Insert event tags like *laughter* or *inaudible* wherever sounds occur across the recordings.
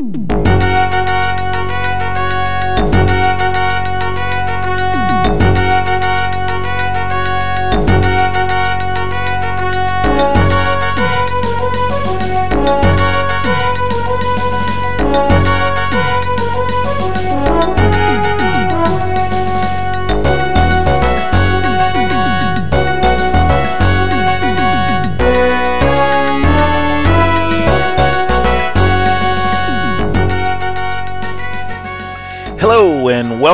you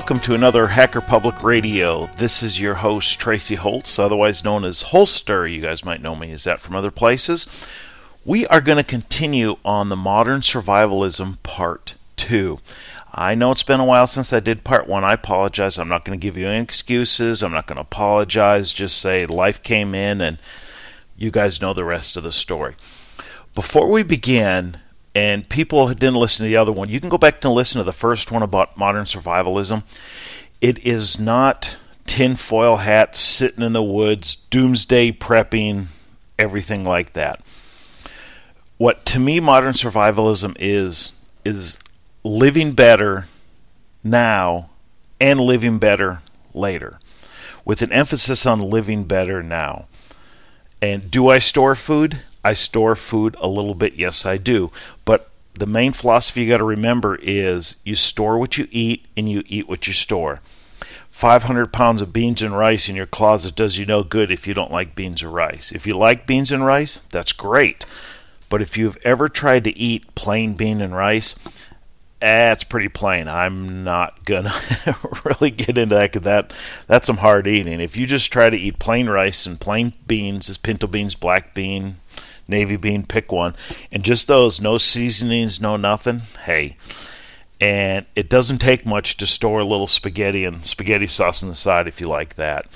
welcome to another Hacker Public Radio. This is your host, Tracy Holtz, otherwise known as Holster. You guys might know me as that from other places. We are going to continue on the Modern Survivalism Part 2. I know it's been a while since I did Part 1. I apologize. I'm not going to give you any excuses. I'm not going to apologize. Just say life came in and you guys know the rest of the story. Before we begin, and people didn't listen to the other one, you can go back and listen to the first one about modern survivalism. It is not tinfoil hat, sitting in the woods, doomsday prepping, everything like that. What to me modern survivalism is is living better now and living better later, with an emphasis on living better now. And do I store food? I store food a little bit. Yes, I do. But the main philosophy you got to remember is you store what you eat and you eat what you store. 500 pounds of beans and rice in your closet does you no good if you don't like beans or rice. If you like beans and rice, that's great. But if you've ever tried to eat plain bean and rice, Eh, that's pretty plain. I'm not gonna *laughs* really get into that that that's some hard eating. If you just try to eat plain rice and plain beans, as pinto beans, black bean, navy bean, pick one, and just those, no seasonings, no nothing. Hey, and it doesn't take much to store a little spaghetti and spaghetti sauce on the side if you like that.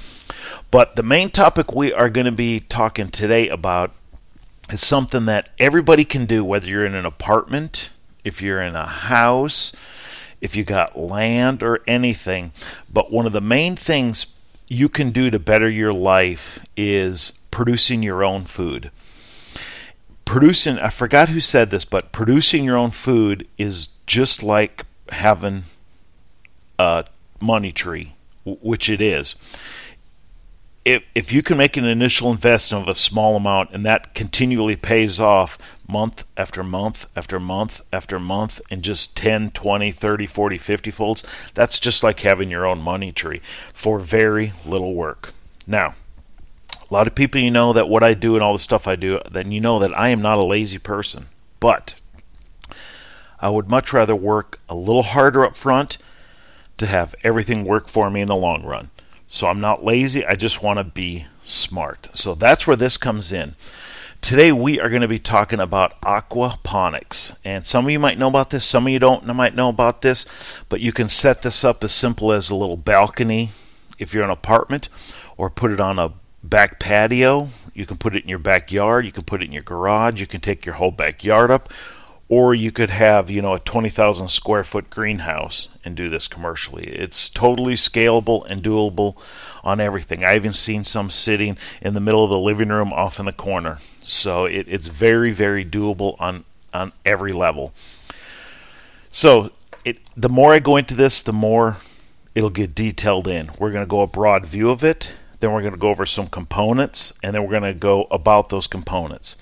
But the main topic we are going to be talking today about is something that everybody can do, whether you're in an apartment if you're in a house, if you got land or anything. But one of the main things you can do to better your life is producing your own food. Producing, I forgot who said this, but producing your own food is just like having a money tree, which it is if if you can make an initial investment of a small amount and that continually pays off month after month after month after month in just 10 20 30 40 50 folds that's just like having your own money tree for very little work now a lot of people you know that what I do and all the stuff I do then you know that I am not a lazy person but I would much rather work a little harder up front to have everything work for me in the long run so I'm not lazy, I just want to be smart. So that's where this comes in. Today we are going to be talking about aquaponics. And some of you might know about this, some of you don't might know about this, but you can set this up as simple as a little balcony if you're in an apartment or put it on a back patio. You can put it in your backyard, you can put it in your garage, you can take your whole backyard up or you could have you know a 20,000 square foot greenhouse and do this commercially. It's totally scalable and doable on everything. I've even seen some sitting in the middle of the living room off in the corner. So it, it's very very doable on on every level. So it the more I go into this, the more it'll get detailed in. We're going to go a broad view of it, then we're going to go over some components, and then we're going to go about those components.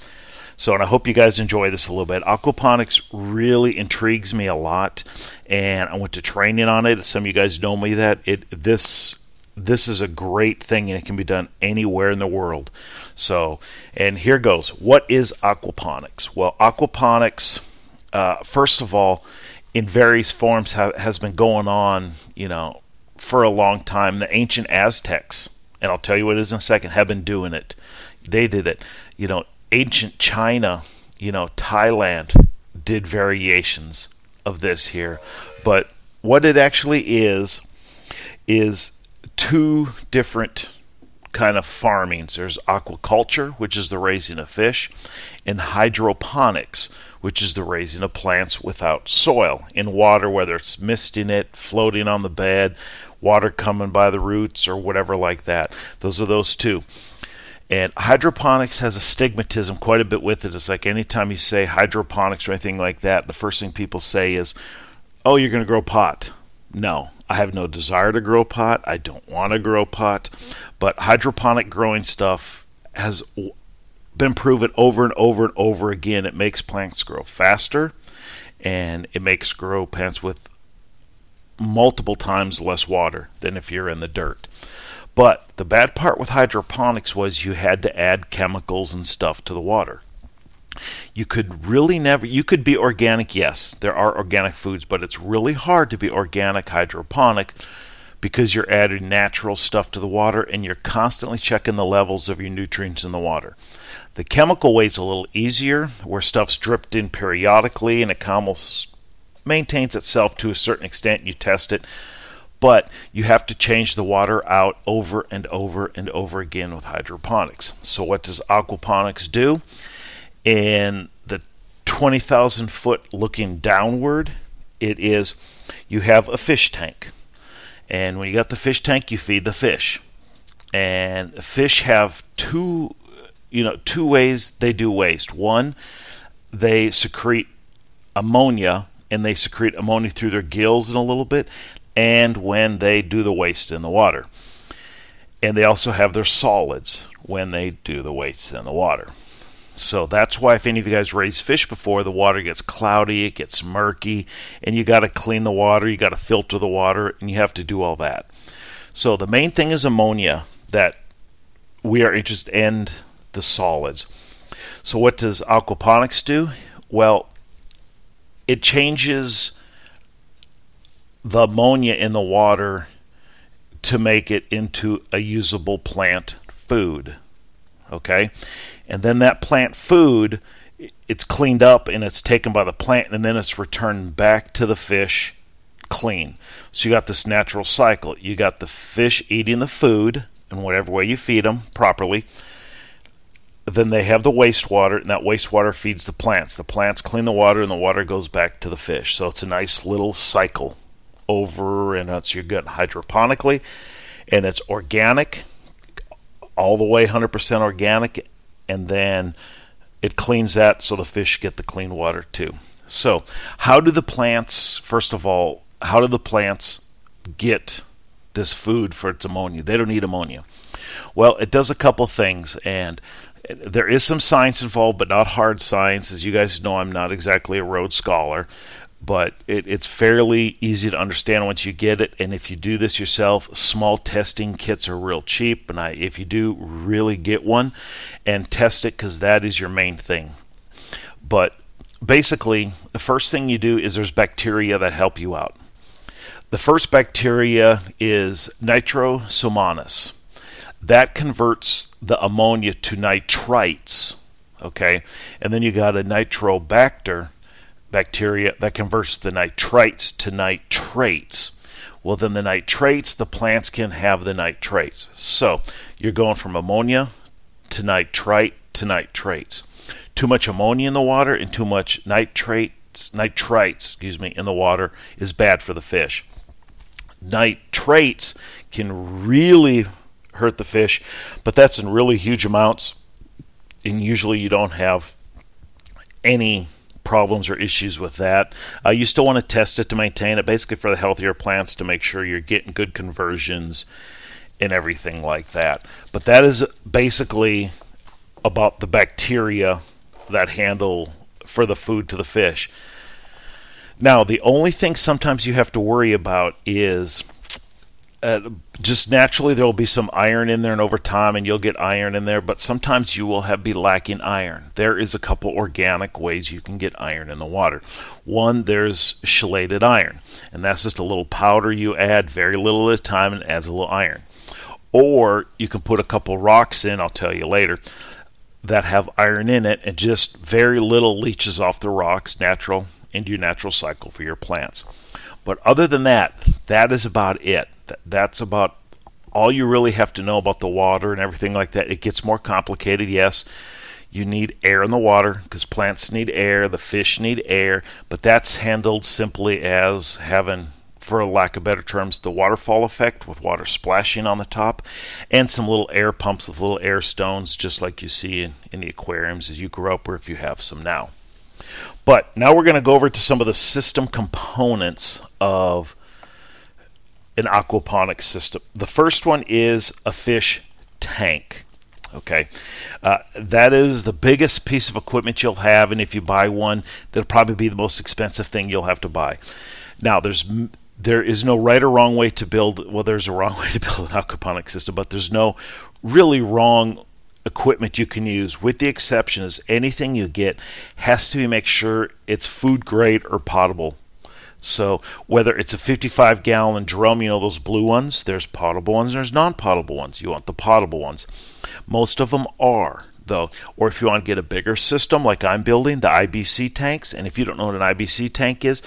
So, and I hope you guys enjoy this a little bit. Aquaponics really intrigues me a lot, and I went to training on it. Some of you guys know me that it this this is a great thing and it can be done anywhere in the world. So, and here goes. What is aquaponics? Well, aquaponics, uh, first of all, in various forms ha- has been going on, you know, for a long time. The ancient Aztecs, and I'll tell you what it is in a second, have been doing it. They did it. You know, ancient China, you know, Thailand did variations of this here. But what it actually is, is two different kind of farmings. There's aquaculture, which is the raising of fish, and hydroponics, which is the raising of plants without soil in water, whether it's misting it, floating on the bed, water coming by the roots, or whatever like that. Those are those two. And hydroponics has a stigmatism quite a bit with it. It's like anytime you say hydroponics or anything like that, the first thing people say is, oh, you're going to grow pot. No, I have no desire to grow pot. I don't want to grow pot. But hydroponic growing stuff has been proven over and over and over again. It makes plants grow faster and it makes grow plants with multiple times less water than if you're in the dirt. But the bad part with hydroponics was you had to add chemicals and stuff to the water. You could really never, you could be organic, yes, there are organic foods, but it's really hard to be organic hydroponic because you're adding natural stuff to the water and you're constantly checking the levels of your nutrients in the water. The chemical way is a little easier, where stuff's dripped in periodically and it almost maintains itself to a certain extent. You test it, but you have to change the water out over and over and over again with hydroponics. So, what does aquaponics do? In the 20,000 foot looking downward, it is you have a fish tank. And when you got the fish tank, you feed the fish. And fish have two, you know, two ways they do waste. One, they secrete ammonia and they secrete ammonia through their gills in a little bit, and when they do the waste in the water. And they also have their solids when they do the waste in the water. So that's why if any of you guys raised fish before, the water gets cloudy, it gets murky, and you got to clean the water, you got to filter the water, and you have to do all that. So the main thing is ammonia that we are interested in the solids. So what does aquaponics do? Well, it changes the ammonia in the water to make it into a usable plant food. Okay? And then that plant food it's cleaned up and it's taken by the plant and then it's returned back to the fish clean. So you got this natural cycle. You got the fish eating the food in whatever way you feed them properly then they have the wastewater, and that wastewater feeds the plants. The plants clean the water, and the water goes back to the fish. So it's a nice little cycle over, and that's you're getting hydroponically, and it's organic, all the way 100% organic, and then it cleans that so the fish get the clean water too. So, how do the plants, first of all, how do the plants get this food for its ammonia? They don't need ammonia. Well, it does a couple things, and there is some science involved, but not hard science. As you guys know, I'm not exactly a Rhodes Scholar, but it, it's fairly easy to understand once you get it. And if you do this yourself, small testing kits are real cheap. And I, if you do, really get one and test it because that is your main thing. But basically, the first thing you do is there's bacteria that help you out. The first bacteria is Nitrosomonas that converts the ammonia to nitrites. Okay, and then you got a nitrobacter bacteria that converts the nitrites to nitrates. Well, then the nitrates, the plants can have the nitrates. So you're going from ammonia to nitrite to nitrates. Too much ammonia in the water and too much nitrates, nitrites, excuse me, in the water is bad for the fish. Nitrates can really hurt the fish, but that's in really huge amounts, and usually you don't have any problems or issues with that. Uh, you still want to test it to maintain it, basically for the healthier plants to make sure you're getting good conversions and everything like that. But that is basically about the bacteria that handle for the food to the fish. Now, the only thing sometimes you have to worry about is uh, just naturally there will be some iron in there and over time and you'll get iron in there but sometimes you will have be lacking iron. There is a couple organic ways you can get iron in the water. One there's chelated iron and that's just a little powder you add very little at a time and adds a little iron. Or you can put a couple rocks in i'll tell you later that have iron in it and just very little leaches off the rocks natural into your natural cycle for your plants. But other than that that is about it that's about all you really have to know about the water and everything like that. It gets more complicated, yes. You need air in the water because plants need air, the fish need air, but that's handled simply as having for lack of better terms, the waterfall effect with water splashing on the top, and some little air pumps with little air stones, just like you see in, in the aquariums as you grow up, or if you have some now. But now we're going to go over to some of the system components of an aquaponics system. The first one is a fish tank. Okay, uh, that is the biggest piece of equipment you'll have, and if you buy one, that'll probably be the most expensive thing you'll have to buy. Now, there's there is no right or wrong way to build. Well, there's a wrong *laughs* way to build an aquaponics system, but there's no really wrong equipment you can use, with the exception is anything you get has to be make sure it's food grade or potable. So whether it's a 55 gallon drum, you know those blue ones, there's potable ones, there's non-potable ones. You want the potable ones. Most of them are though. Or if you want to get a bigger system like I'm building, the IBC tanks, and if you don't know what an IBC tank is,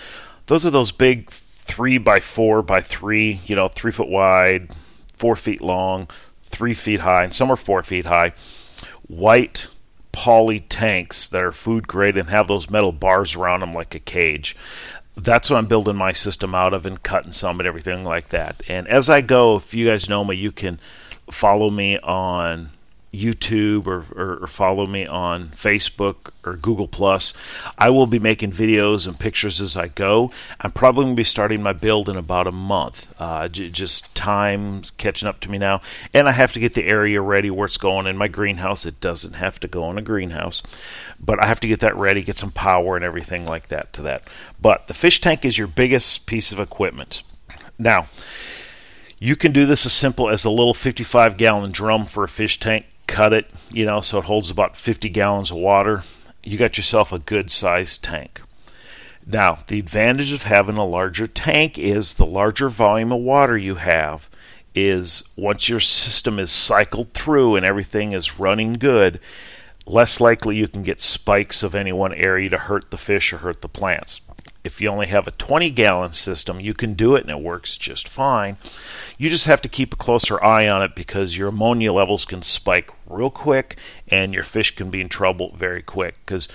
those are those big three by four by three, you know, three foot wide, four feet long, three feet high, and some are four feet high. White poly tanks that are food grade and have those metal bars around them like a cage. That's what I'm building my system out of and cutting some and everything like that. And as I go, if you guys know me, you can follow me on YouTube or, or, or, follow me on Facebook or Google Plus. I will be making videos and pictures as I go. I'm probably going to be starting my build in about a month. Uh, j- just time's catching up to me now, and I have to get the area ready where it's going in my greenhouse. It doesn't have to go in a greenhouse, but I have to get that ready, get some power and everything like that to that. But the fish tank is your biggest piece of equipment. Now. You can do this as simple as a little 55 gallon drum for a fish tank cut it, you know, so it holds about 50 gallons of water. You got yourself a good sized tank. Now, the advantage of having a larger tank is the larger volume of water you have is once your system is cycled through and everything is running good, less likely you can get spikes of any one area to hurt the fish or hurt the plants. If you only have a 20 gallon system, you can do it and it works just fine. You just have to keep a closer eye on it because your ammonia levels can spike real quick and your fish can be in trouble very quick because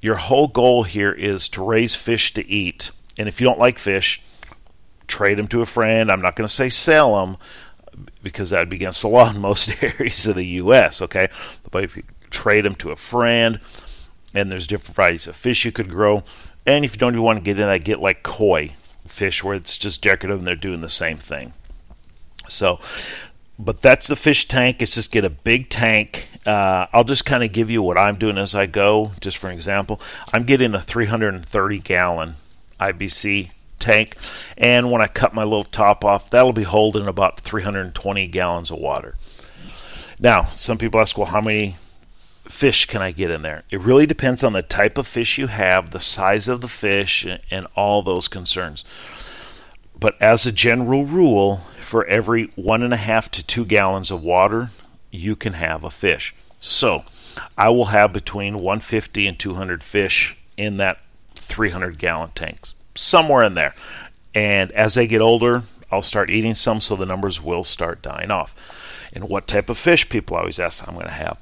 your whole goal here is to raise fish to eat. And if you don't like fish, trade them to a friend. I'm not going to say sell them because that would be against the law in most *laughs* areas of the U.S. Okay, but if you trade them to a friend, and there's different varieties of fish you could grow, and if you don't even want to get in that, get like koi fish where it's just decorative and they're doing the same thing. So, but that's the fish tank. It's just get a big tank. Uh, I'll just kind of give you what I'm doing as I go, just for example. I'm getting a 330 gallon IBC tank, and when I cut my little top off, that'll be holding about 320 gallons of water. Now, some people ask, well, how many fish can I get in there? It really depends on the type of fish you have, the size of the fish, and all those concerns. But as a general rule, for every one and a half to two gallons of water, you can have a fish. So I will have between 150 and 200 fish in that 300 gallon tanks, somewhere in there. And as they get older, I'll start eating some, so the numbers will start dying off. And what type of fish, people always ask, I'm going to have.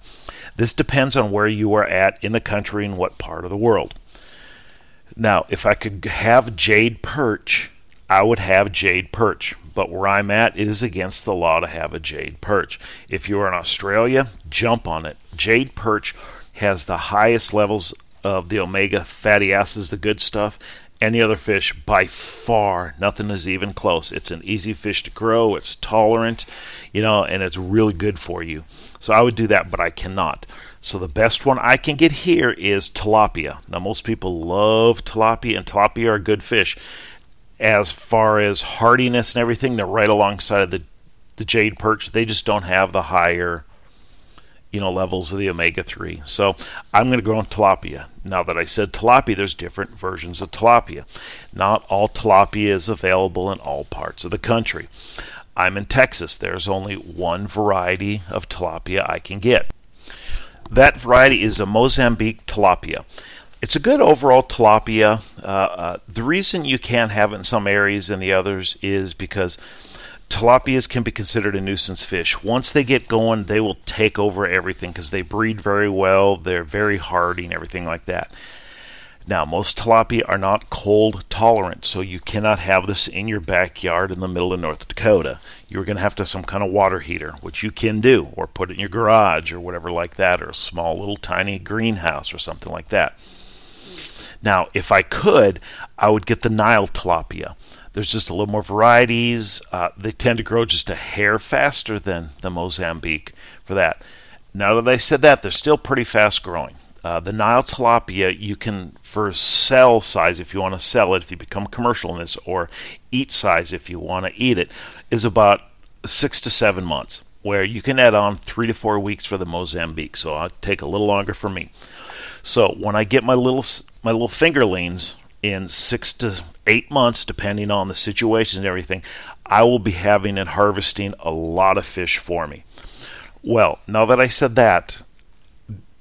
This depends on where you are at in the country and what part of the world. Now, if I could have jade perch, I would have jade perch. But where I'm at, it is against the law to have a jade perch. If you're in Australia, jump on it. Jade perch has the highest levels of the omega fatty acids, the good stuff, any other fish by far. Nothing is even close. It's an easy fish to grow. It's tolerant, you know, and it's really good for you. So I would do that, but I cannot. So the best one I can get here is tilapia. Now most people love tilapia, and tilapia are good fish. As far as hardiness and everything, they're right alongside of the the jade perch. They just don't have the higher you know levels of the omega 3 so i'm going to grow on tilapia. Now that i said tilapia there's different versions of tilapia. Not all tilapia is available in all parts of the country. I'm in texas. There's only one variety of tilapia i can get. That variety is a mozambique tilapia. It's a good overall tilapia. Uh, uh, the reason you can't have it in some areas and the others is because tilapias can be considered a nuisance fish. Once they get going, they will take over everything because they breed very well, they're very hardy, and everything like that. Now, most tilapia are not cold tolerant, so you cannot have this in your backyard in the middle of North Dakota. You're going to have to have some kind of water heater, which you can do, or put it in your garage or whatever like that, or a small little tiny greenhouse or something like that. Now, if I could, I would get the Nile tilapia. There's just a little more varieties. Uh, they tend to grow just a hair faster than the Mozambique for that. Now that I said that, they're still pretty fast growing. Uh, the Nile tilapia, you can, for sell size, if you want to sell it, if you become commercial in this, or eat size, if you want to eat it, is about six to seven months, where you can add on three to four weeks for the Mozambique. So I'll take a little longer for me. So when I get my little my little fingerlings in six to eight months, depending on the situation and everything, I will be having and harvesting a lot of fish for me. Well, now that I said that,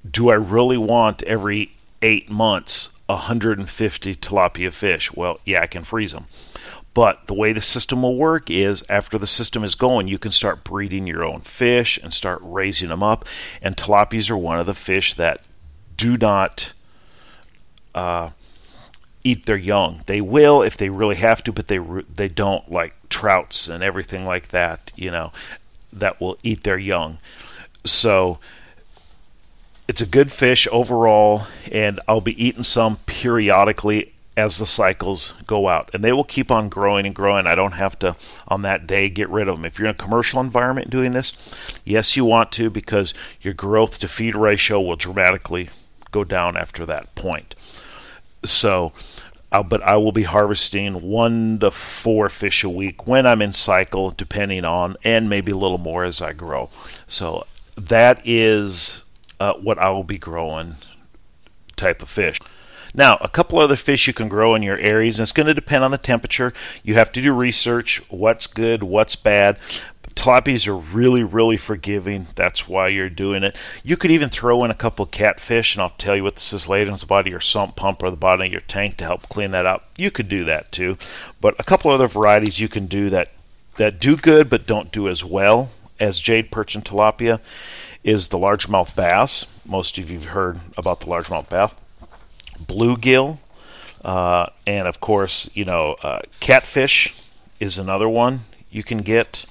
do I really want every eight months 150 tilapia fish? Well, yeah, I can freeze them. But the way the system will work is after the system is going, you can start breeding your own fish and start raising them up. And tilapias are one of the fish that do not uh, eat their young. They will if they really have to, but they they don't like trouts and everything like that. You know, that will eat their young. So it's a good fish overall, and I'll be eating some periodically as the cycles go out. And they will keep on growing and growing. I don't have to, on that day, get rid of them. If you're in a commercial environment doing this, yes, you want to because your growth to feed ratio will dramatically go down after that point. So, uh, but I will be harvesting one to four fish a week when I'm in cycle, depending on, and maybe a little more as I grow. So that is uh, what I will be growing type of fish. Now, a couple other fish you can grow in your areas, and it's going to depend on the temperature. You have to do research what's good, what's bad. Tilapias are really, really forgiving. That's why you're doing it. You could even throw in a couple catfish, and I'll tell you what this is later on the bottom of your sump pump or the bottom of your tank to help clean that up. You could do that too. But a couple other varieties you can do that that do good but don't do as well as jade perch and tilapia is the largemouth bass. Most of you have heard about the largemouth bass. Bluegill, uh, and of course, you know, uh, catfish is another one you can get.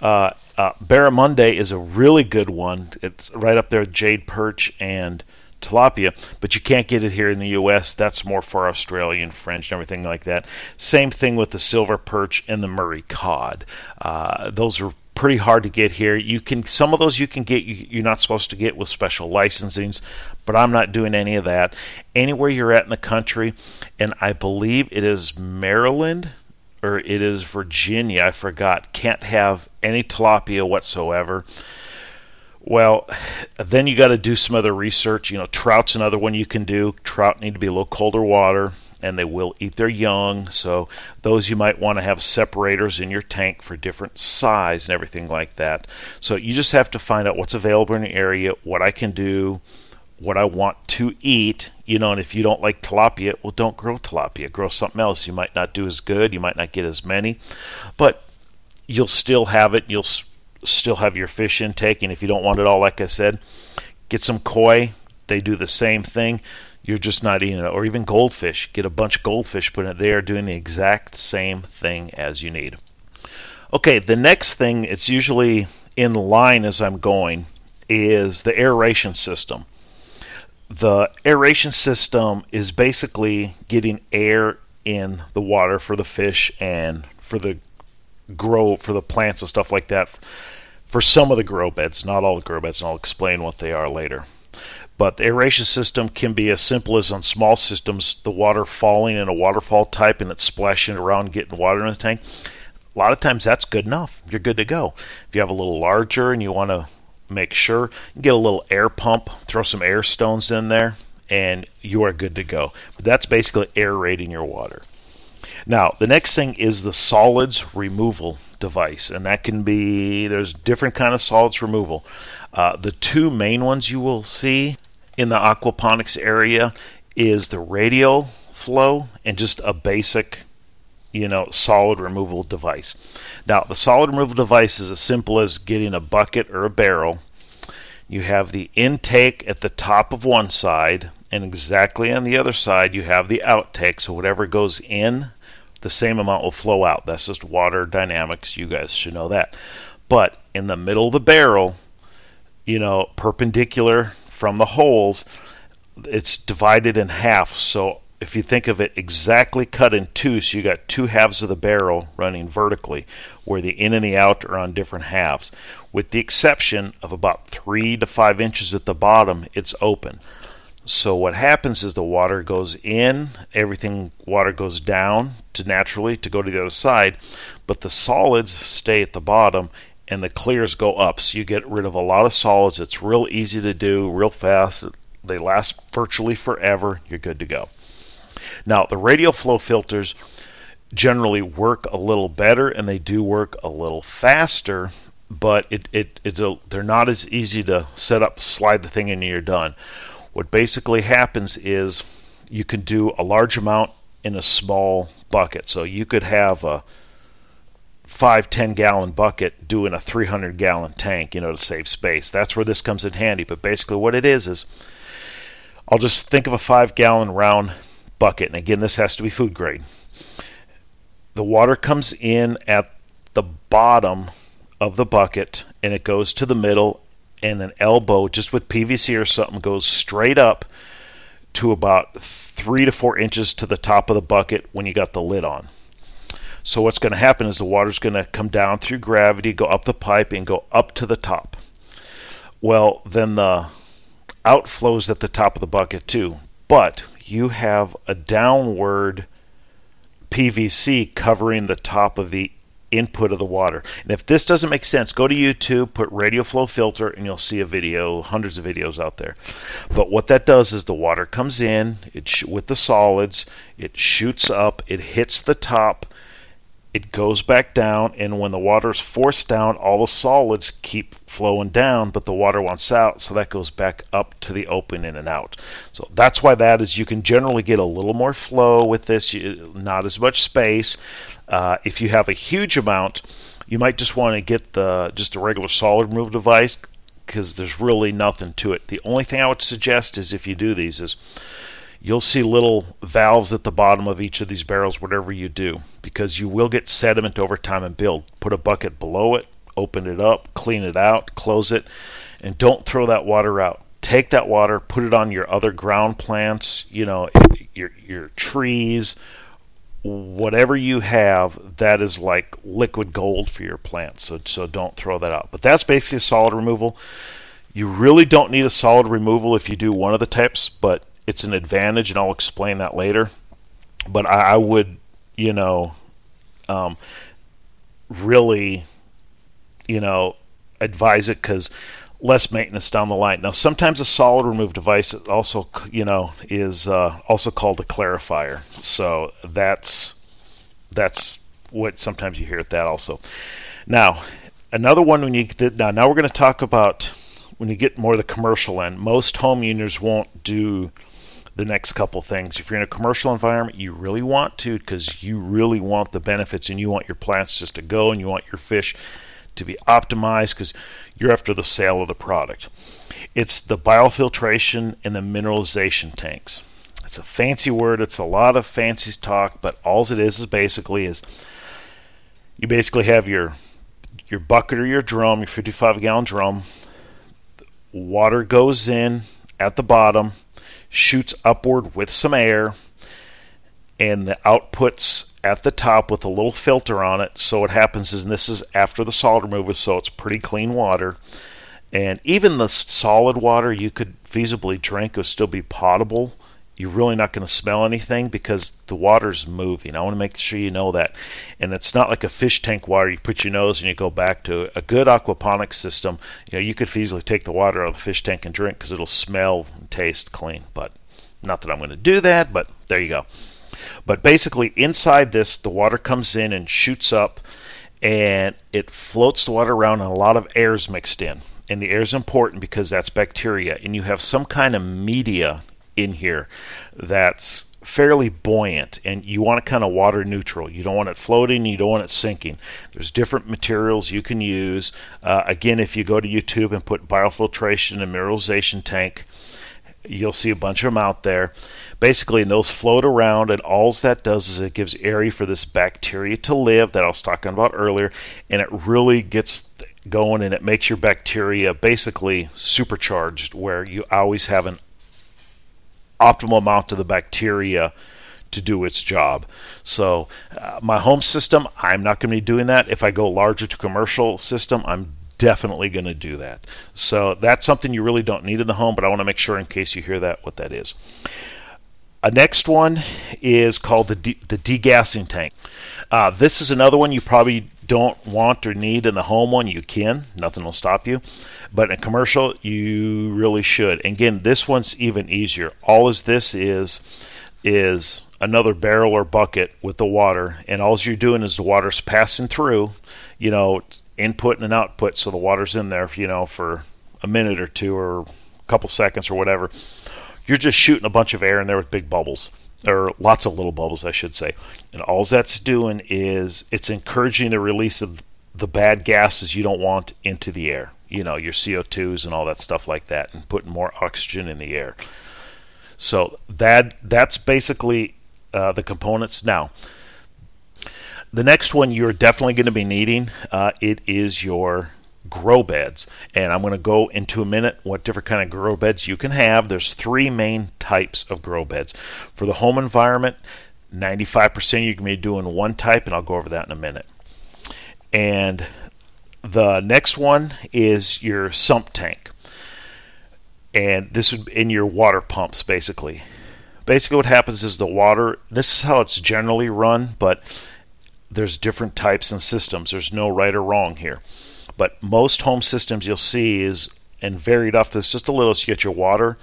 Uh, uh, barramundi is a really good one. It's right up there with jade perch and tilapia, but you can't get it here in the U.S. That's more for Australian French and everything like that. Same thing with the silver perch and the Murray cod. Uh, those are pretty hard to get here. You can some of those you can get you're not supposed to get with special licensings, but I'm not doing any of that. Anywhere you're at in the country, and I believe it is Maryland or it is Virginia, I forgot, can't have any tilapia whatsoever. Well, then you got to do some other research. You know, trout's another one you can do. Trout need to be a little colder water and they will eat their young. So those you might want to have separators in your tank for different size and everything like that. So you just have to find out what's available in the area, what I can do, what I want to eat. You know, and if you don't like tilapia, well, don't grow tilapia. Grow something else. You might not do as good. You might not get as many, but you'll still have it. You'll still have your fish intake. And if you don't want it all, like I said, get some koi. They do the same thing you're just not eating it. Or even goldfish. Get a bunch of goldfish, put it there, doing the exact same thing as you need. Okay, the next thing, it's usually in line as I'm going, is the aeration system. The aeration system is basically getting air in the water for the fish and for the grow for the plants and stuff like that for some of the grow beds, not all the grow beds, and I'll explain what they are later. But the aeration system can be as simple as on small systems, the water falling in a waterfall type and it's splashing around getting water in the tank. A lot of times that's good enough. You're good to go. If you have a little larger and you want to make sure, you get a little air pump, throw some air stones in there, and you are good to go. But that's basically aerating your water. Now, the next thing is the solids removal device, and that can be there's different kind of solids removal. Uh, the two main ones you will see in the aquaponics area is the radial flow and just a basic you know solid removal device now the solid removal device is as simple as getting a bucket or a barrel you have the intake at the top of one side and exactly on the other side you have the outtake. So whatever goes in, the same amount will flow out. That's just water dynamics. You guys should know that. But in the middle of the barrel, you know, perpendicular from the holes, it's divided in half. So if you think of it exactly cut in two, so you got two halves of the barrel running vertically, where the in and the out are on different halves. With the exception of about three to five inches at the bottom, it's open. So what happens is the water goes in, everything water goes down to naturally to go to the other side, but the solids stay at the bottom and the clears go up. So you get rid of a lot of solids. It's real easy to do, real fast. They last virtually forever. You're good to go. Now, the radial flow filters generally work a little better and they do work a little faster, but it, it, it's a, they're not as easy to set up, slide the thing in, and you're done. What basically happens is you can do a large amount in a small bucket. So you could have a five, 10 gallon bucket doing a 300 gallon tank, you know, to save space. That's where this comes in handy. But basically, what it is is I'll just think of a five gallon round bucket. And again, this has to be food grade. The water comes in at the bottom of the bucket and it goes to the middle, and an elbow, just with PVC or something, goes straight up to about three to four inches to the top of the bucket when you got the lid on. So what's going to happen is the water's going to come down through gravity, go up the pipe, and go up to the top. Well, then the outflows at the top of the bucket too. But you have a downward PVC covering the top of the input of the water. And if this doesn't make sense, go to YouTube, put radial flow filter, and you'll see a video, hundreds of videos out there. But what that does is the water comes in it sh- with the solids, it shoots up, it hits the top, it goes back down, and when the water is forced down, all the solids keep flowing down, but the water wants out, so that goes back up to the open in and out. So that's why that is. You can generally get a little more flow with this, you, not as much space. Uh, if you have a huge amount, you might just want to get the just a regular solid removal device because there's really nothing to it. The only thing I would suggest is if you do these is you'll see little valves at the bottom of each of these barrels, whatever you do, because you will get sediment over time and build. Put a bucket below it, open it up, clean it out, close it, and don't throw that water out. Take that water, put it on your other ground plants, you know, your your trees, whatever you have, that is like liquid gold for your plants. So so don't throw that out. But that's basically a solid removal. You really don't need a solid removal if you do one of the types, but it's an advantage, and I'll explain that later. But I, I would, you know, um, really, you know, advise it because less maintenance down the line. Now, sometimes a solid remove device also, you know, is uh, also called a clarifier. So that's that's what sometimes you hear at that also. Now, another one when you get now now we're going to talk about when you get more the commercial end. Most home users won't do the next couple things. If you're in a commercial environment, you really want to because you really want the benefits and you want your plants just to go and you want your fish to be optimized because you're after the sale of the product. It's the biofiltration and the mineralization tanks. It's a fancy word, it's a lot of fancy talk, but all it is is basically is you basically have your your bucket or your drum, your 55 gallon drum. Water goes in at the bottom shoots upward with some air, and the outputs at the top with a little filter on it. So what happens is, this is after the solid removal, so it's pretty clean water. And even the solid water you could feasibly drink would still be potable. You're really not going to smell anything because the water's moving. I want to make sure you know that. And it's not like a fish tank water. You put your nose and you go back to a good aquaponics system. You know, you could feasibly take the water out of the fish tank and drink because it'll smell and taste clean. But not that I'm going to do that, but there you go. But basically, inside this, the water comes in and shoots up, and it floats the water around, and a lot of air is mixed in. And the air is important because that's bacteria, and you have some kind of media in here that's fairly buoyant and you want it kind of water neutral. You don't want it floating, you don't want it sinking. There's different materials you can use. Uh, again, if you go to YouTube and put biofiltration and mineralization tank, You'll see a bunch of them out there. Basically, and those float around, and all that does is it gives area for this bacteria to live that I was talking about earlier, and it really gets going and it makes your bacteria basically supercharged, where you always have an optimal amount of the bacteria to do its job. So, uh, my home system, I'm not going to be doing that. If I go larger to commercial system, I'm definitely going to do that. So that's something you really don't need in the home, but I want to make sure in case you hear that what that is. A next one is called the de- the degassing tank. Uh, this is another one you probably don't want or need in the home one. You can, nothing will stop you. But in commercial, you really should. And again, this one's even easier. All as this is is another barrel or bucket with the water, and all you're doing is the water's passing through. You know, input and output, so the water's in there, you know, for a minute or two or a couple seconds or whatever. You're just shooting a bunch of air in there with big bubbles, or lots of little bubbles, I should say. And all that's doing is it's encouraging the release of the bad gases you don't want into the air. You know, your CO2s and all that stuff like that, and putting more oxygen in the air. So that that's basically uh, the components. Now, the next one you're definitely going to be needing uh, it is your grow beds. And i'm going to go into a minute what different kind of grow beds you can have. There's three main types of grow beds. For the home environment 95% you can be doing one type and i'll go over that in a minute. And the next one is your sump tank. And this would be in your water pumps basically. Basically what happens is the water this is how it's generally run but there's different types and systems. There's no right or wrong here. But most home systems you'll see is, and varied off this just a little, so you get your water.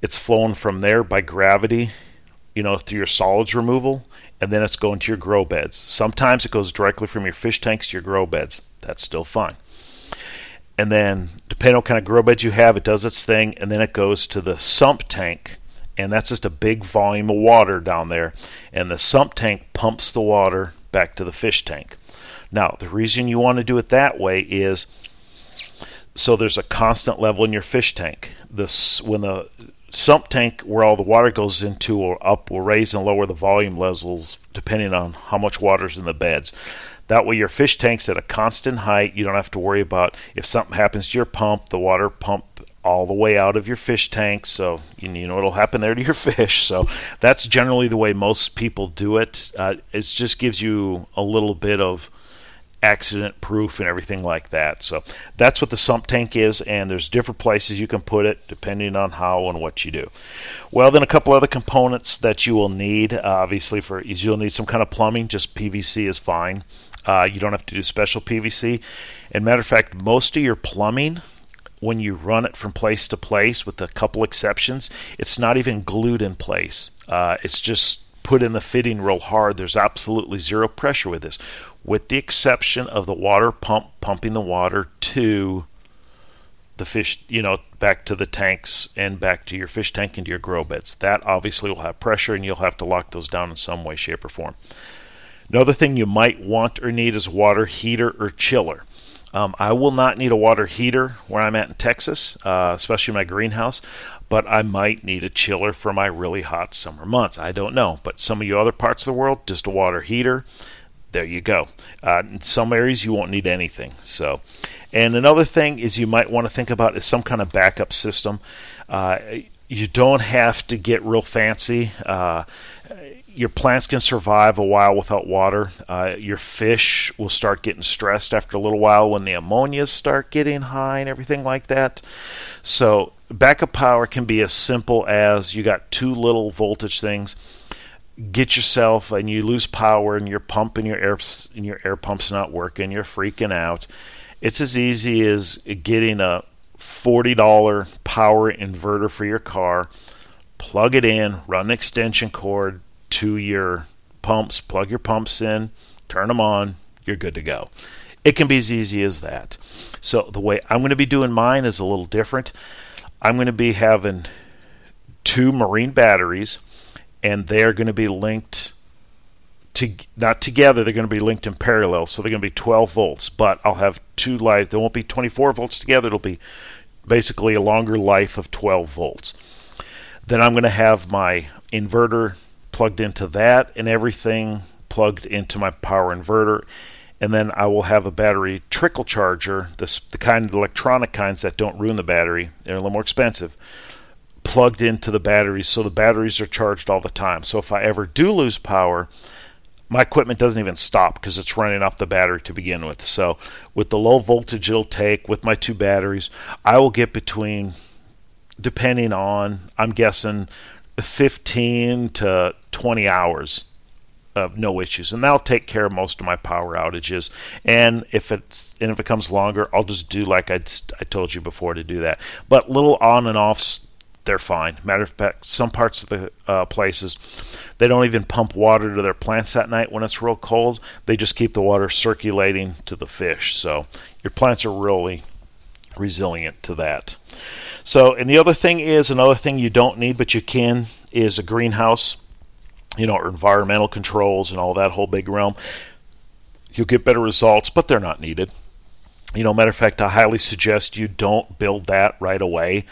It's flowing from there by gravity, you know, through your solids removal, and then it's going to your grow beds. Sometimes it goes directly from your fish tanks to your grow beds. That's still fine. And then, depending on what kind of grow beds you have, it does its thing, and then it goes to the sump tank and that's just a big volume of water down there. And the sump tank pumps the water back to the fish tank. Now, the reason you want to do it that way is so there's a constant level in your fish tank. This when the sump tank where all the water goes into or up will raise and lower the volume levels depending on how much water's in the beds. That way your fish tank's at a constant height. You don't have to worry about if something happens to your pump, the water pump all the way out of your fish tank. So you, know what'll happen there to your *laughs* fish. So that's generally the way most people do it. Uh, it just gives you a little bit of accident proof and everything like that. So that's what the sump tank is, and there's different places you can put it depending on how and what you do. Well, then a couple other components that you will need, uh, obviously, for is you'll need some kind of plumbing. Just PVC is fine. Uh, you don't have to do special PVC. And matter of fact, most of your plumbing when you run it from place to place, with a couple exceptions, it's not even glued in place. Uh, it's just put in the fitting real hard. There's absolutely zero pressure with this, with the exception of the water pump pumping the water to the fish, you know, back to the tanks and back to your fish tank and your grow beds. That obviously will have pressure, and you'll have to lock those down in some way, shape, or form. Another thing you might want or need is water heater or chiller. Um, I will not need a water heater where I'm at in Texas, uh, especially my greenhouse, but I might need a chiller for my really hot summer months. I don't know, but some of you other parts of the world, just a water heater. There you go. Uh, in some areas, you won't need anything. So, and another thing is you might want to think about is some kind of backup system. Uh, you don't have to get real fancy. Uh, your plants can survive a while without water. Uh, your fish will start getting stressed after a little while when the ammonias start getting high and everything like that. So backup power can be as simple as you got two little voltage things. Get yourself and you lose power and your pump and your air and your air pump's not working. You're freaking out. It's as easy as getting a forty dollar power inverter for your car. Plug it in, run an extension cord, to your pumps, plug your pumps in, turn them on, you're good to go. It can be as easy as that. So the way I'm going to be doing mine is a little different. I'm going to be having two marine batteries, and they're going to be linked to not together. They're going to be linked in parallel, so they're going to be 12 volts. But I'll have two light. There won't be 24 volts together. It'll be basically a longer life of 12 volts. Then I'm going to have my inverter plugged into that and everything plugged into my power inverter. And then I will have a battery trickle charger, this, the kind of electronic kinds that don't ruin the battery. They're a little more expensive plugged into the batteries so the batteries are charged all the time. So if I ever do lose power, my equipment doesn't even stop because it's running off the battery to begin with. So with the low voltage it'll take with my two batteries, I will get between depending on I'm guessing 15 to 20 hours of no issues and that'll take care of most of my power outages and if it's and if it comes longer I'll just do like I I told you before to do that but little on and offs they're fine. Matter of fact, some parts of the uh, places they don't even pump water to their plants at night when it's real cold. They just keep the water circulating to the fish. So your plants are really resilient to that. So, and the other thing is another thing you don't need, but you can, is a greenhouse. You know, or environmental controls and all that whole big realm. You'll get better results, but they're not needed. You know, matter of fact, I highly suggest you don't build that right away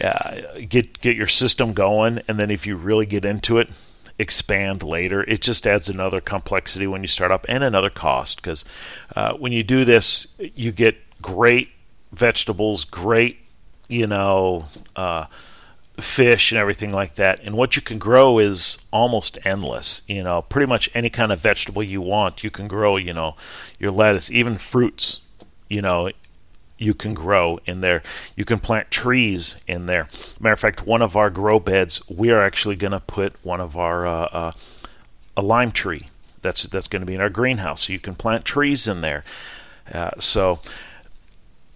uh, get get your system going, and then if you really get into it, expand later. It just adds another complexity when you start up and another cost because uh, when you do this, you get great vegetables, great you know. Uh, fish and everything like that. And what you can grow is almost endless. You know, pretty much any kind of vegetable you want, you can grow. You know, your lettuce, even fruits. You know, you can grow in there. You can plant trees in there. Matter of fact, one of our grow beds, we are actually going to put one of our uh, uh, a lime tree. That's that's going to be in our greenhouse. So you can plant trees in there. Uh, so.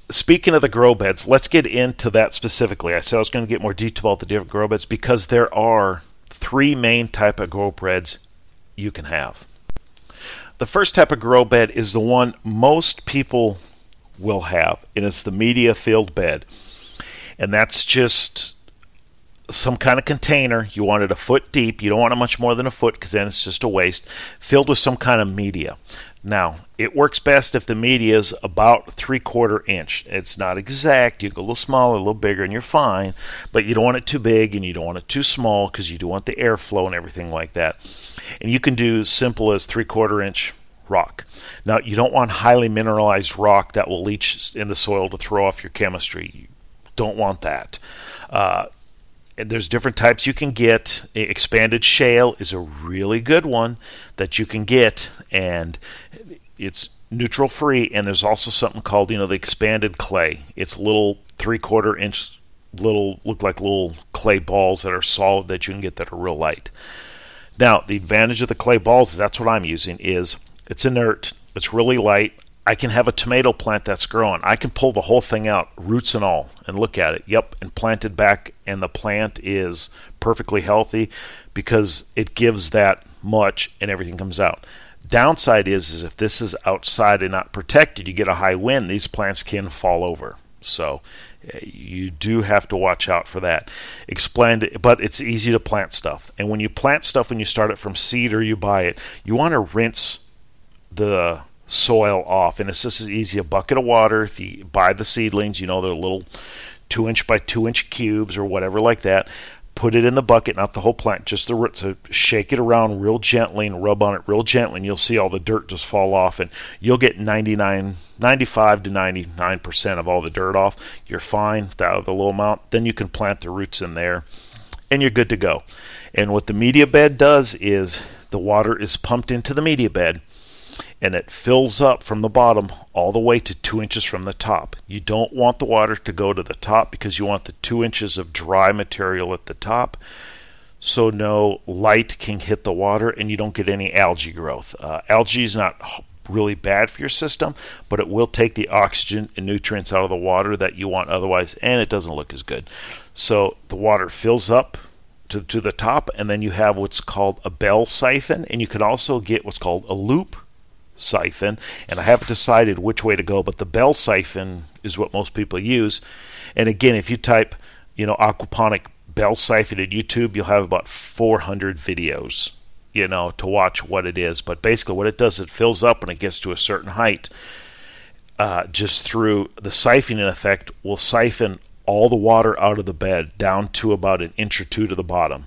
Speaking of the grow beds, let's get into that specifically. I said I was going to get more detail about the different grow beds because there are three main type of grow beds you can have. The first type of grow bed is the one most people will have, and it's the media filled bed. And that's just some kind of container. You want it a foot deep. You don't want it much more than a foot because then it's just a waste, filled with some kind of media. Now, it works best if the media is about three quarter inch. It's not exact. You go a little smaller, a little bigger, and you're fine. But you don't want it too big and you don't want it too small because you do want the airflow and everything like that. And you can do simple as three quarter inch rock. Now, you don't want highly mineralized rock that will leach in the soil to throw off your chemistry. You don't want that. Uh, and there's different types you can get. Expanded shale is a really good one that you can get, and it's neutral free. And there's also something called, you know, the expanded clay. It's little three quarter inch, little look like little clay balls that are solid that you can get that are real light. Now, the advantage of the clay balls, that's what I'm using, is it's inert. It's really light. I can have a tomato plant that's growing. I can pull the whole thing out, roots and all, and look at it. Yep, and plant it back, and the plant is perfectly healthy because it gives that much and everything comes out. Downside is, is if this is outside and not protected, you get a high wind, these plants can fall over. So eh, you do have to watch out for that. Explained, but it's easy to plant stuff. And when you plant stuff, when you start it from seed or you buy it, you want to rinse the soil off. And it's just as easy a bucket of water. If you buy the seedlings, you know they're little two inch by two inch cubes or whatever like that. Put it in the bucket, not the whole plant, just the root. So shake it around real gently and rub on it real gently, and you'll see all the dirt just fall off, and you'll get 99, 95 to 99 percent of all the dirt off. You're fine without the little amount. Then you can plant the roots in there, and you're good to go. And what the media bed does is the water is pumped into the media bed and it fills up from the bottom all the way to two inches from the top. You don't want the water to go to the top because you want the two inches of dry material at the top so no light can hit the water and you don't get any algae growth. Uh, algae is not really bad for your system, but it will take the oxygen and nutrients out of the water that you want otherwise, and it doesn't look as good. So the water fills up to, to the top, and then you have what's called a bell siphon, and you can also get what's called a loop siphon, and I haven't decided which way to go, but the bell siphon is what most people use. And again, if you type, you know, aquaponic bell siphon in YouTube, you'll have about 400 videos, you know, to watch what it is. But basically, what it does, it fills up when it gets to a certain height. Uh, just through the siphoning effect, will siphon all the water out of the bed down to about an inch or two to the bottom.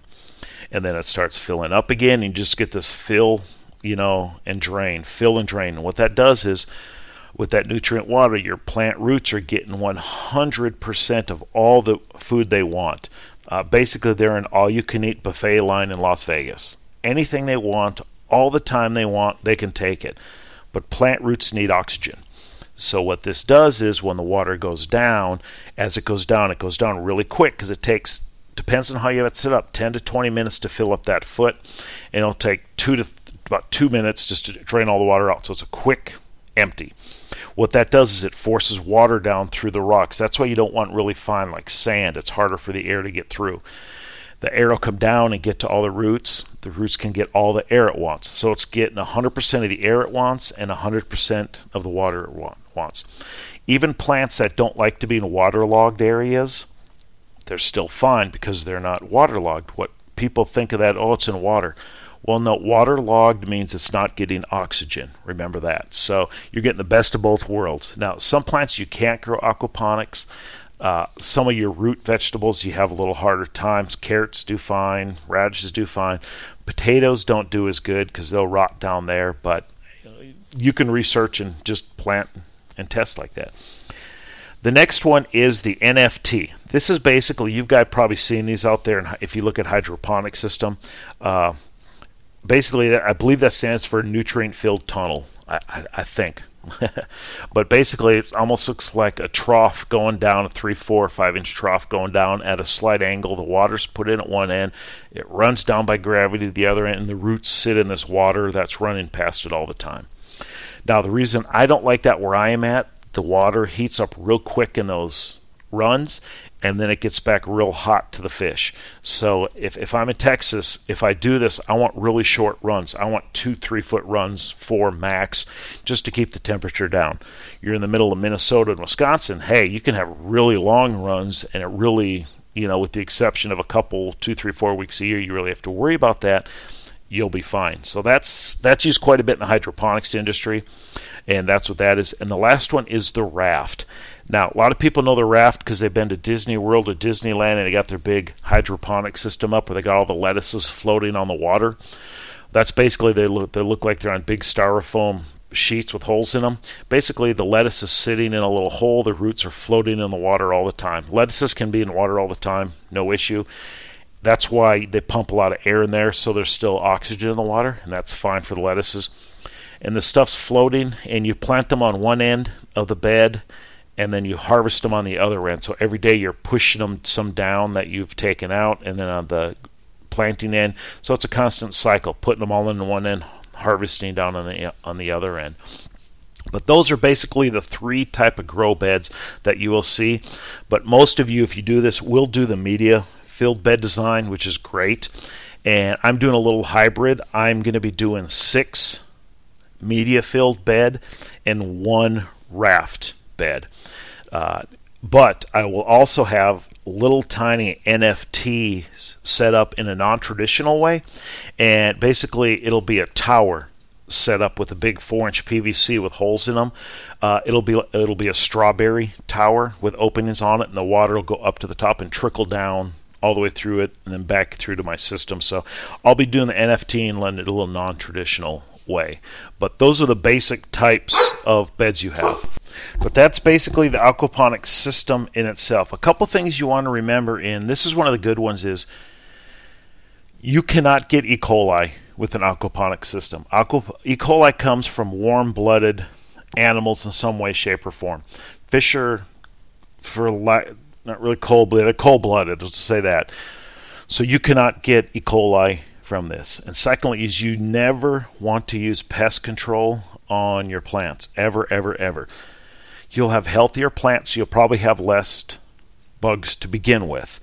And then it starts filling up again. And you just get this fill, you know, and drain, fill and drain. And what that does is, with that nutrient water, your plant roots are getting 100% of all the food they want. Uh, basically, they're an all you can eat buffet line in Las Vegas. Anything they want, all the time they want, they can take it. But plant roots need oxygen. So what this does is when the water goes down, as it goes down, it goes down really quick because it takes depends on how you have it set up 10 to 20 minutes to fill up that foot and it'll take two to about two minutes just to drain all the water out so it's a quick empty what that does is it forces water down through the rocks that's why you don't want really fine like sand it's harder for the air to get through the air will come down and get to all the roots. The roots can get all the air it wants. So it's getting 100% of the air it wants and 100% of the water it wants. Even plants that don't like to be in waterlogged areas, they're still fine because they're not waterlogged. What people think of that, oh, it's in water. Well, no, waterlogged means it's not getting oxygen. Remember that. So you're getting the best of both worlds. Now, some plants you can't grow aquaponics. Uh, some of your root vegetables you have a little harder times. Carrots do fine, radishes do fine. Potatoes don't do as good because they'll rot down there, but you can research and just plant and test like that. The next one is the NFT. This is basically you've got probably seen these out there. and If you look at hydroponic system, uh, basically I believe that stands for nutrient filled tunnel. I, I, I think. *laughs* but basically, it almost looks like a trough going down, a three, four, five inch trough going down at a slight angle. The water's put in at one end, it runs down by gravity to the other end, and the roots sit in this water that's running past it all the time. Now, the reason I don't like that where I am at, the water heats up real quick in those runs and then it gets back real hot to the fish. So if, if I'm in Texas, if I do this, I want really short runs. I want two, three foot runs, four max, just to keep the temperature down. You're in the middle of Minnesota and Wisconsin, hey, you can have really long runs and it really, you know, with the exception of a couple, two, three, four weeks a year, you really have to worry about that. You'll be fine. So that's that's used quite a bit in the hydroponics industry, and that's what that is. And the last one is the raft. Now, a lot of people know the raft because they've been to Disney World or Disneyland and they got their big hydroponic system up where they got all the lettuces floating on the water. That's basically they look they look like they're on big styrofoam sheets with holes in them. Basically, the lettuce is sitting in a little hole. The roots are floating in the water all the time. Lettuces can be in water all the time, no issue. That's why they pump a lot of air in there, so there's still oxygen in the water, and that's fine for the lettuces. And the stuff's floating, and you plant them on one end of the bed and then you harvest them on the other end. So every day you're pushing them some down that you've taken out, and then on the planting end. So it's a constant cycle, putting them all in one end, harvesting down on the on the other end. But those are basically the three type of grow beds that you will see. But most of you, if you do this, will do the media filled bed design, which is great. And I'm doing a little hybrid. I'm going to be doing six media filled bed and one raft bed. Uh, but I will also have little tiny NFTs set up in a non traditional way. And basically, it'll be a tower set up with a big four inch PVC with holes in them. Uh, it'll be it'll be a strawberry tower with openings on it, and the water will go up to the top and trickle down all the way through it, and then back through to my system. So I'll be doing the NFT and letting it a little non traditional way. But those are the basic types of beds you have. But that's basically the aquaponics system in itself. A couple things you want to remember, and this is one of the good ones, is you cannot get E. coli with an aquaponic system. E. coli comes from warm-blooded animals in some way, shape, or form. Fish are for li- not really cold-blooded, cold-blooded. Let's say that. So you cannot get E. coli from this. And secondly, is you never want to use pest control on your plants. Ever, ever, ever. You'll have healthier plants, you'll probably have less bugs to begin with.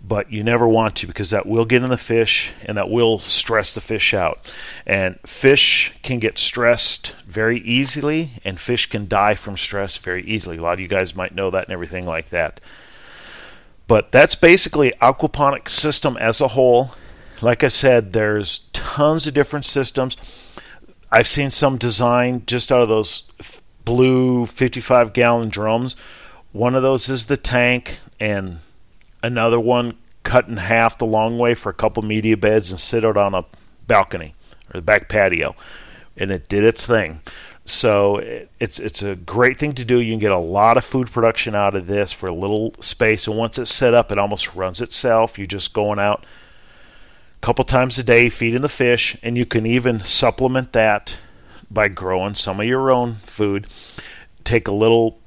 But you never want to because that will get in the fish and that will stress the fish out. And fish can get stressed very easily, and fish can die from stress very easily. A lot of you guys might know that and everything like that. But that's basically aquaponics system as a whole. Like I said, there's tons of different systems. I've seen some designed just out of those blue 55 gallon drums One of those is the tank, and another one cut in half the long way for a couple media beds and sit out on a balcony or the back patio. And it did its thing. So it's it's a great thing to do. You can get a lot of food production out of this for a little space, and once it's set up, it almost runs itself. You're just going out a couple times a day feeding the fish, and you can even supplement that by growing some of your own food. Take a little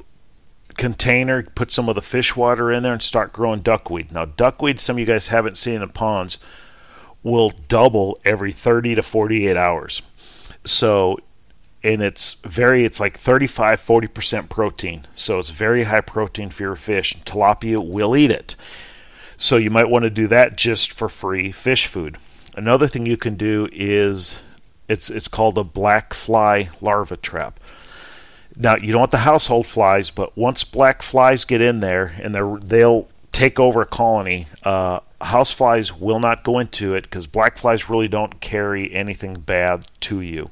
container, put some of the fish water in there, and start growing duckweed. Now, duckweed, some of you guys haven't seen in the ponds, will double every 30 to 48 hours. So and it's very it's like 35 40% protein so it's very high protein for your fish tilapia will eat it so you might want to do that just for free fish food another thing you can do is it's it's called a black fly larva trap now you don't want the household flies but once black flies get in there and they they'll take over a colony uh, house flies will not go into it because black flies really don't carry anything bad to you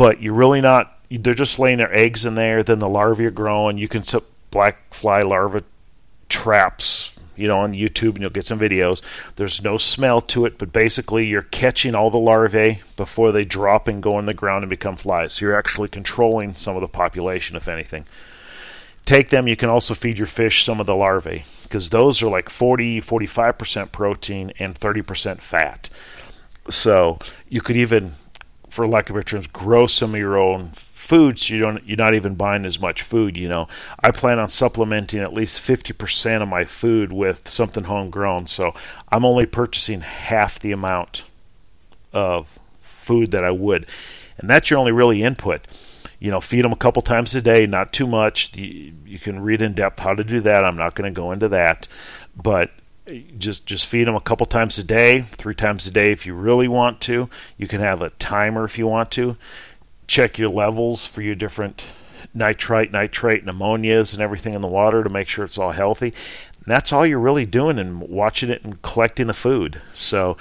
but you're really not. They're just laying their eggs in there. Then the larvae are growing. You can put black fly larva traps, you know, on YouTube, and you'll get some videos. There's no smell to it, but basically you're catching all the larvae before they drop and go in the ground and become flies. So you're actually controlling some of the population, if anything. Take them. You can also feed your fish some of the larvae because those are like 40, 45% protein and 30% fat. So you could even for lack of better terms, grow some of your own food so you don't you're not even buying as much food you know. I plan on supplementing at least 50% of my food with something homegrown so i'm only purchasing half the amount of food that i would. And that's your only really input. You know feed them a couple times a day not too much. You, you can read in depth how to do that. I'm not going to go into that. But eh, just just feed them a couple times a day, three times a day if you really want to. You can have a timer if you want to. Check your levels for your different nitrite, nitrate, and ammonias and everything in the water to make sure it's all healthy. That's all you're really doing and watching it and collecting the food. So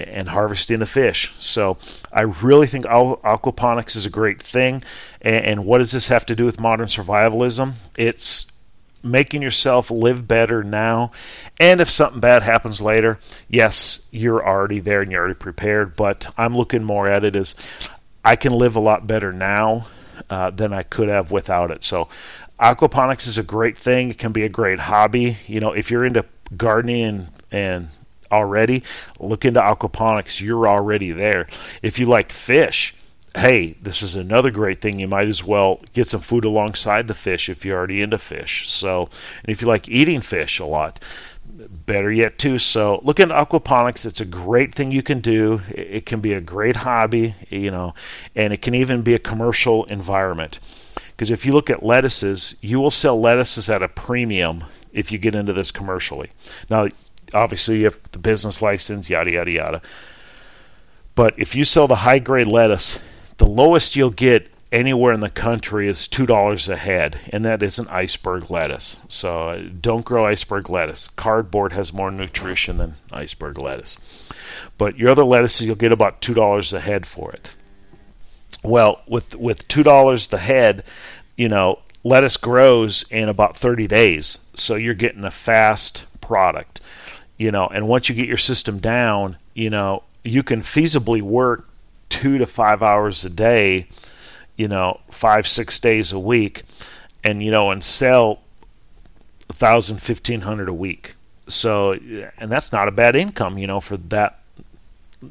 and harvesting the fish. So I really think aquaponics is a great thing. And, what does this have to do with modern survivalism? It's making yourself live better now. And if something bad happens later, yes, you're already there and you're already prepared. But I'm looking more at it as I can live a lot better now uh, than I could have without it. So aquaponics is a great thing. It can be a great hobby. You know, if you're into gardening and, and already, look into aquaponics. You're already there. If you like fish, hey, this is another great thing. You might as well get some food alongside the fish if you're already into fish. So, and if you like eating fish a lot, better yet too. So, look into aquaponics. It's a great thing you can do. It can be a great hobby, you know, and it can even be a commercial environment. Because if you look at lettuces, you will sell lettuces at a premium if you get into this commercially. Now, obviously, you have the business license, yada yada yada. But if you sell the high grade lettuce the lowest you'll get anywhere in the country is two dollars a head, and that is an iceberg lettuce. So uh, don't grow iceberg lettuce. Cardboard has more nutrition than iceberg lettuce. But your other lettuces, you'll get about two dollars a head for it. Well, with with two dollars the head, you know, lettuce grows in about 30 days, so you're getting a fast product. You know, and once you get your system down, you know, you can feasibly work two to five hours a day, you know, five, six days a week, and, you know, and sell a thousand, fifteen hundred a week. So, and that's not a bad income, you know, for that,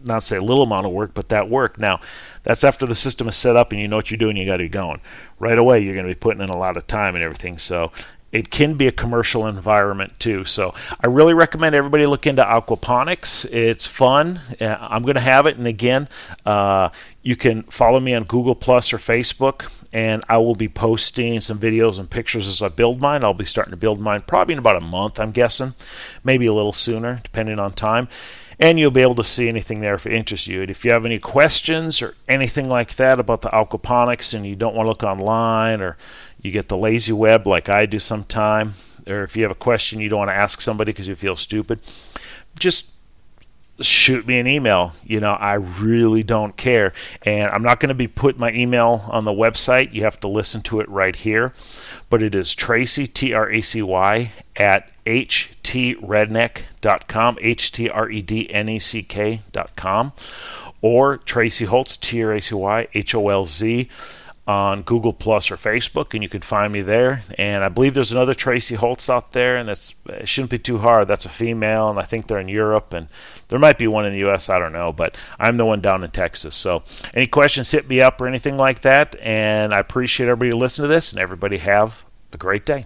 not say a little amount of work, but that work. Now, that's after the system is set up and you know what you're doing, you got to get going. Right away, you're going to be putting in a lot of time and everything. So, it can be a commercial environment too. So I really recommend everybody look into aquaponics. It's fun. Uh, I'm going to have it, and again, uh, you can follow me on Google Plus or Facebook, and I will be posting some videos and pictures as I build mine. I'll be starting to build mine probably in about a month, I'm guessing, maybe a little sooner, depending on time. And you'll be able to see anything there if it interests you. And if you have any questions or anything like that about the aquaponics and you don't want to look online or you get the lazy web like I do sometime, or if you have a question you don't want to ask somebody because you feel stupid, just shoot me an email. You know, I really don't care. And I'm not going to be putting my email on the website. You have to listen to it right here. But it is Tracy, T R A C Y, at htredneck.com, H T R E D N E C K.com, or Tracy Holz, T R A C Y, H O L Z on Google Plus or Facebook, and you can find me there. And I believe there's another Tracy Holz out there, and that's it shouldn't be too hard. That's a female, and I think they're in Europe, and there might be one in the U.S. I don't know, but I'm the one down in Texas. So any questions, hit me up or anything like that. And I appreciate everybody listening to this, and everybody have a great day.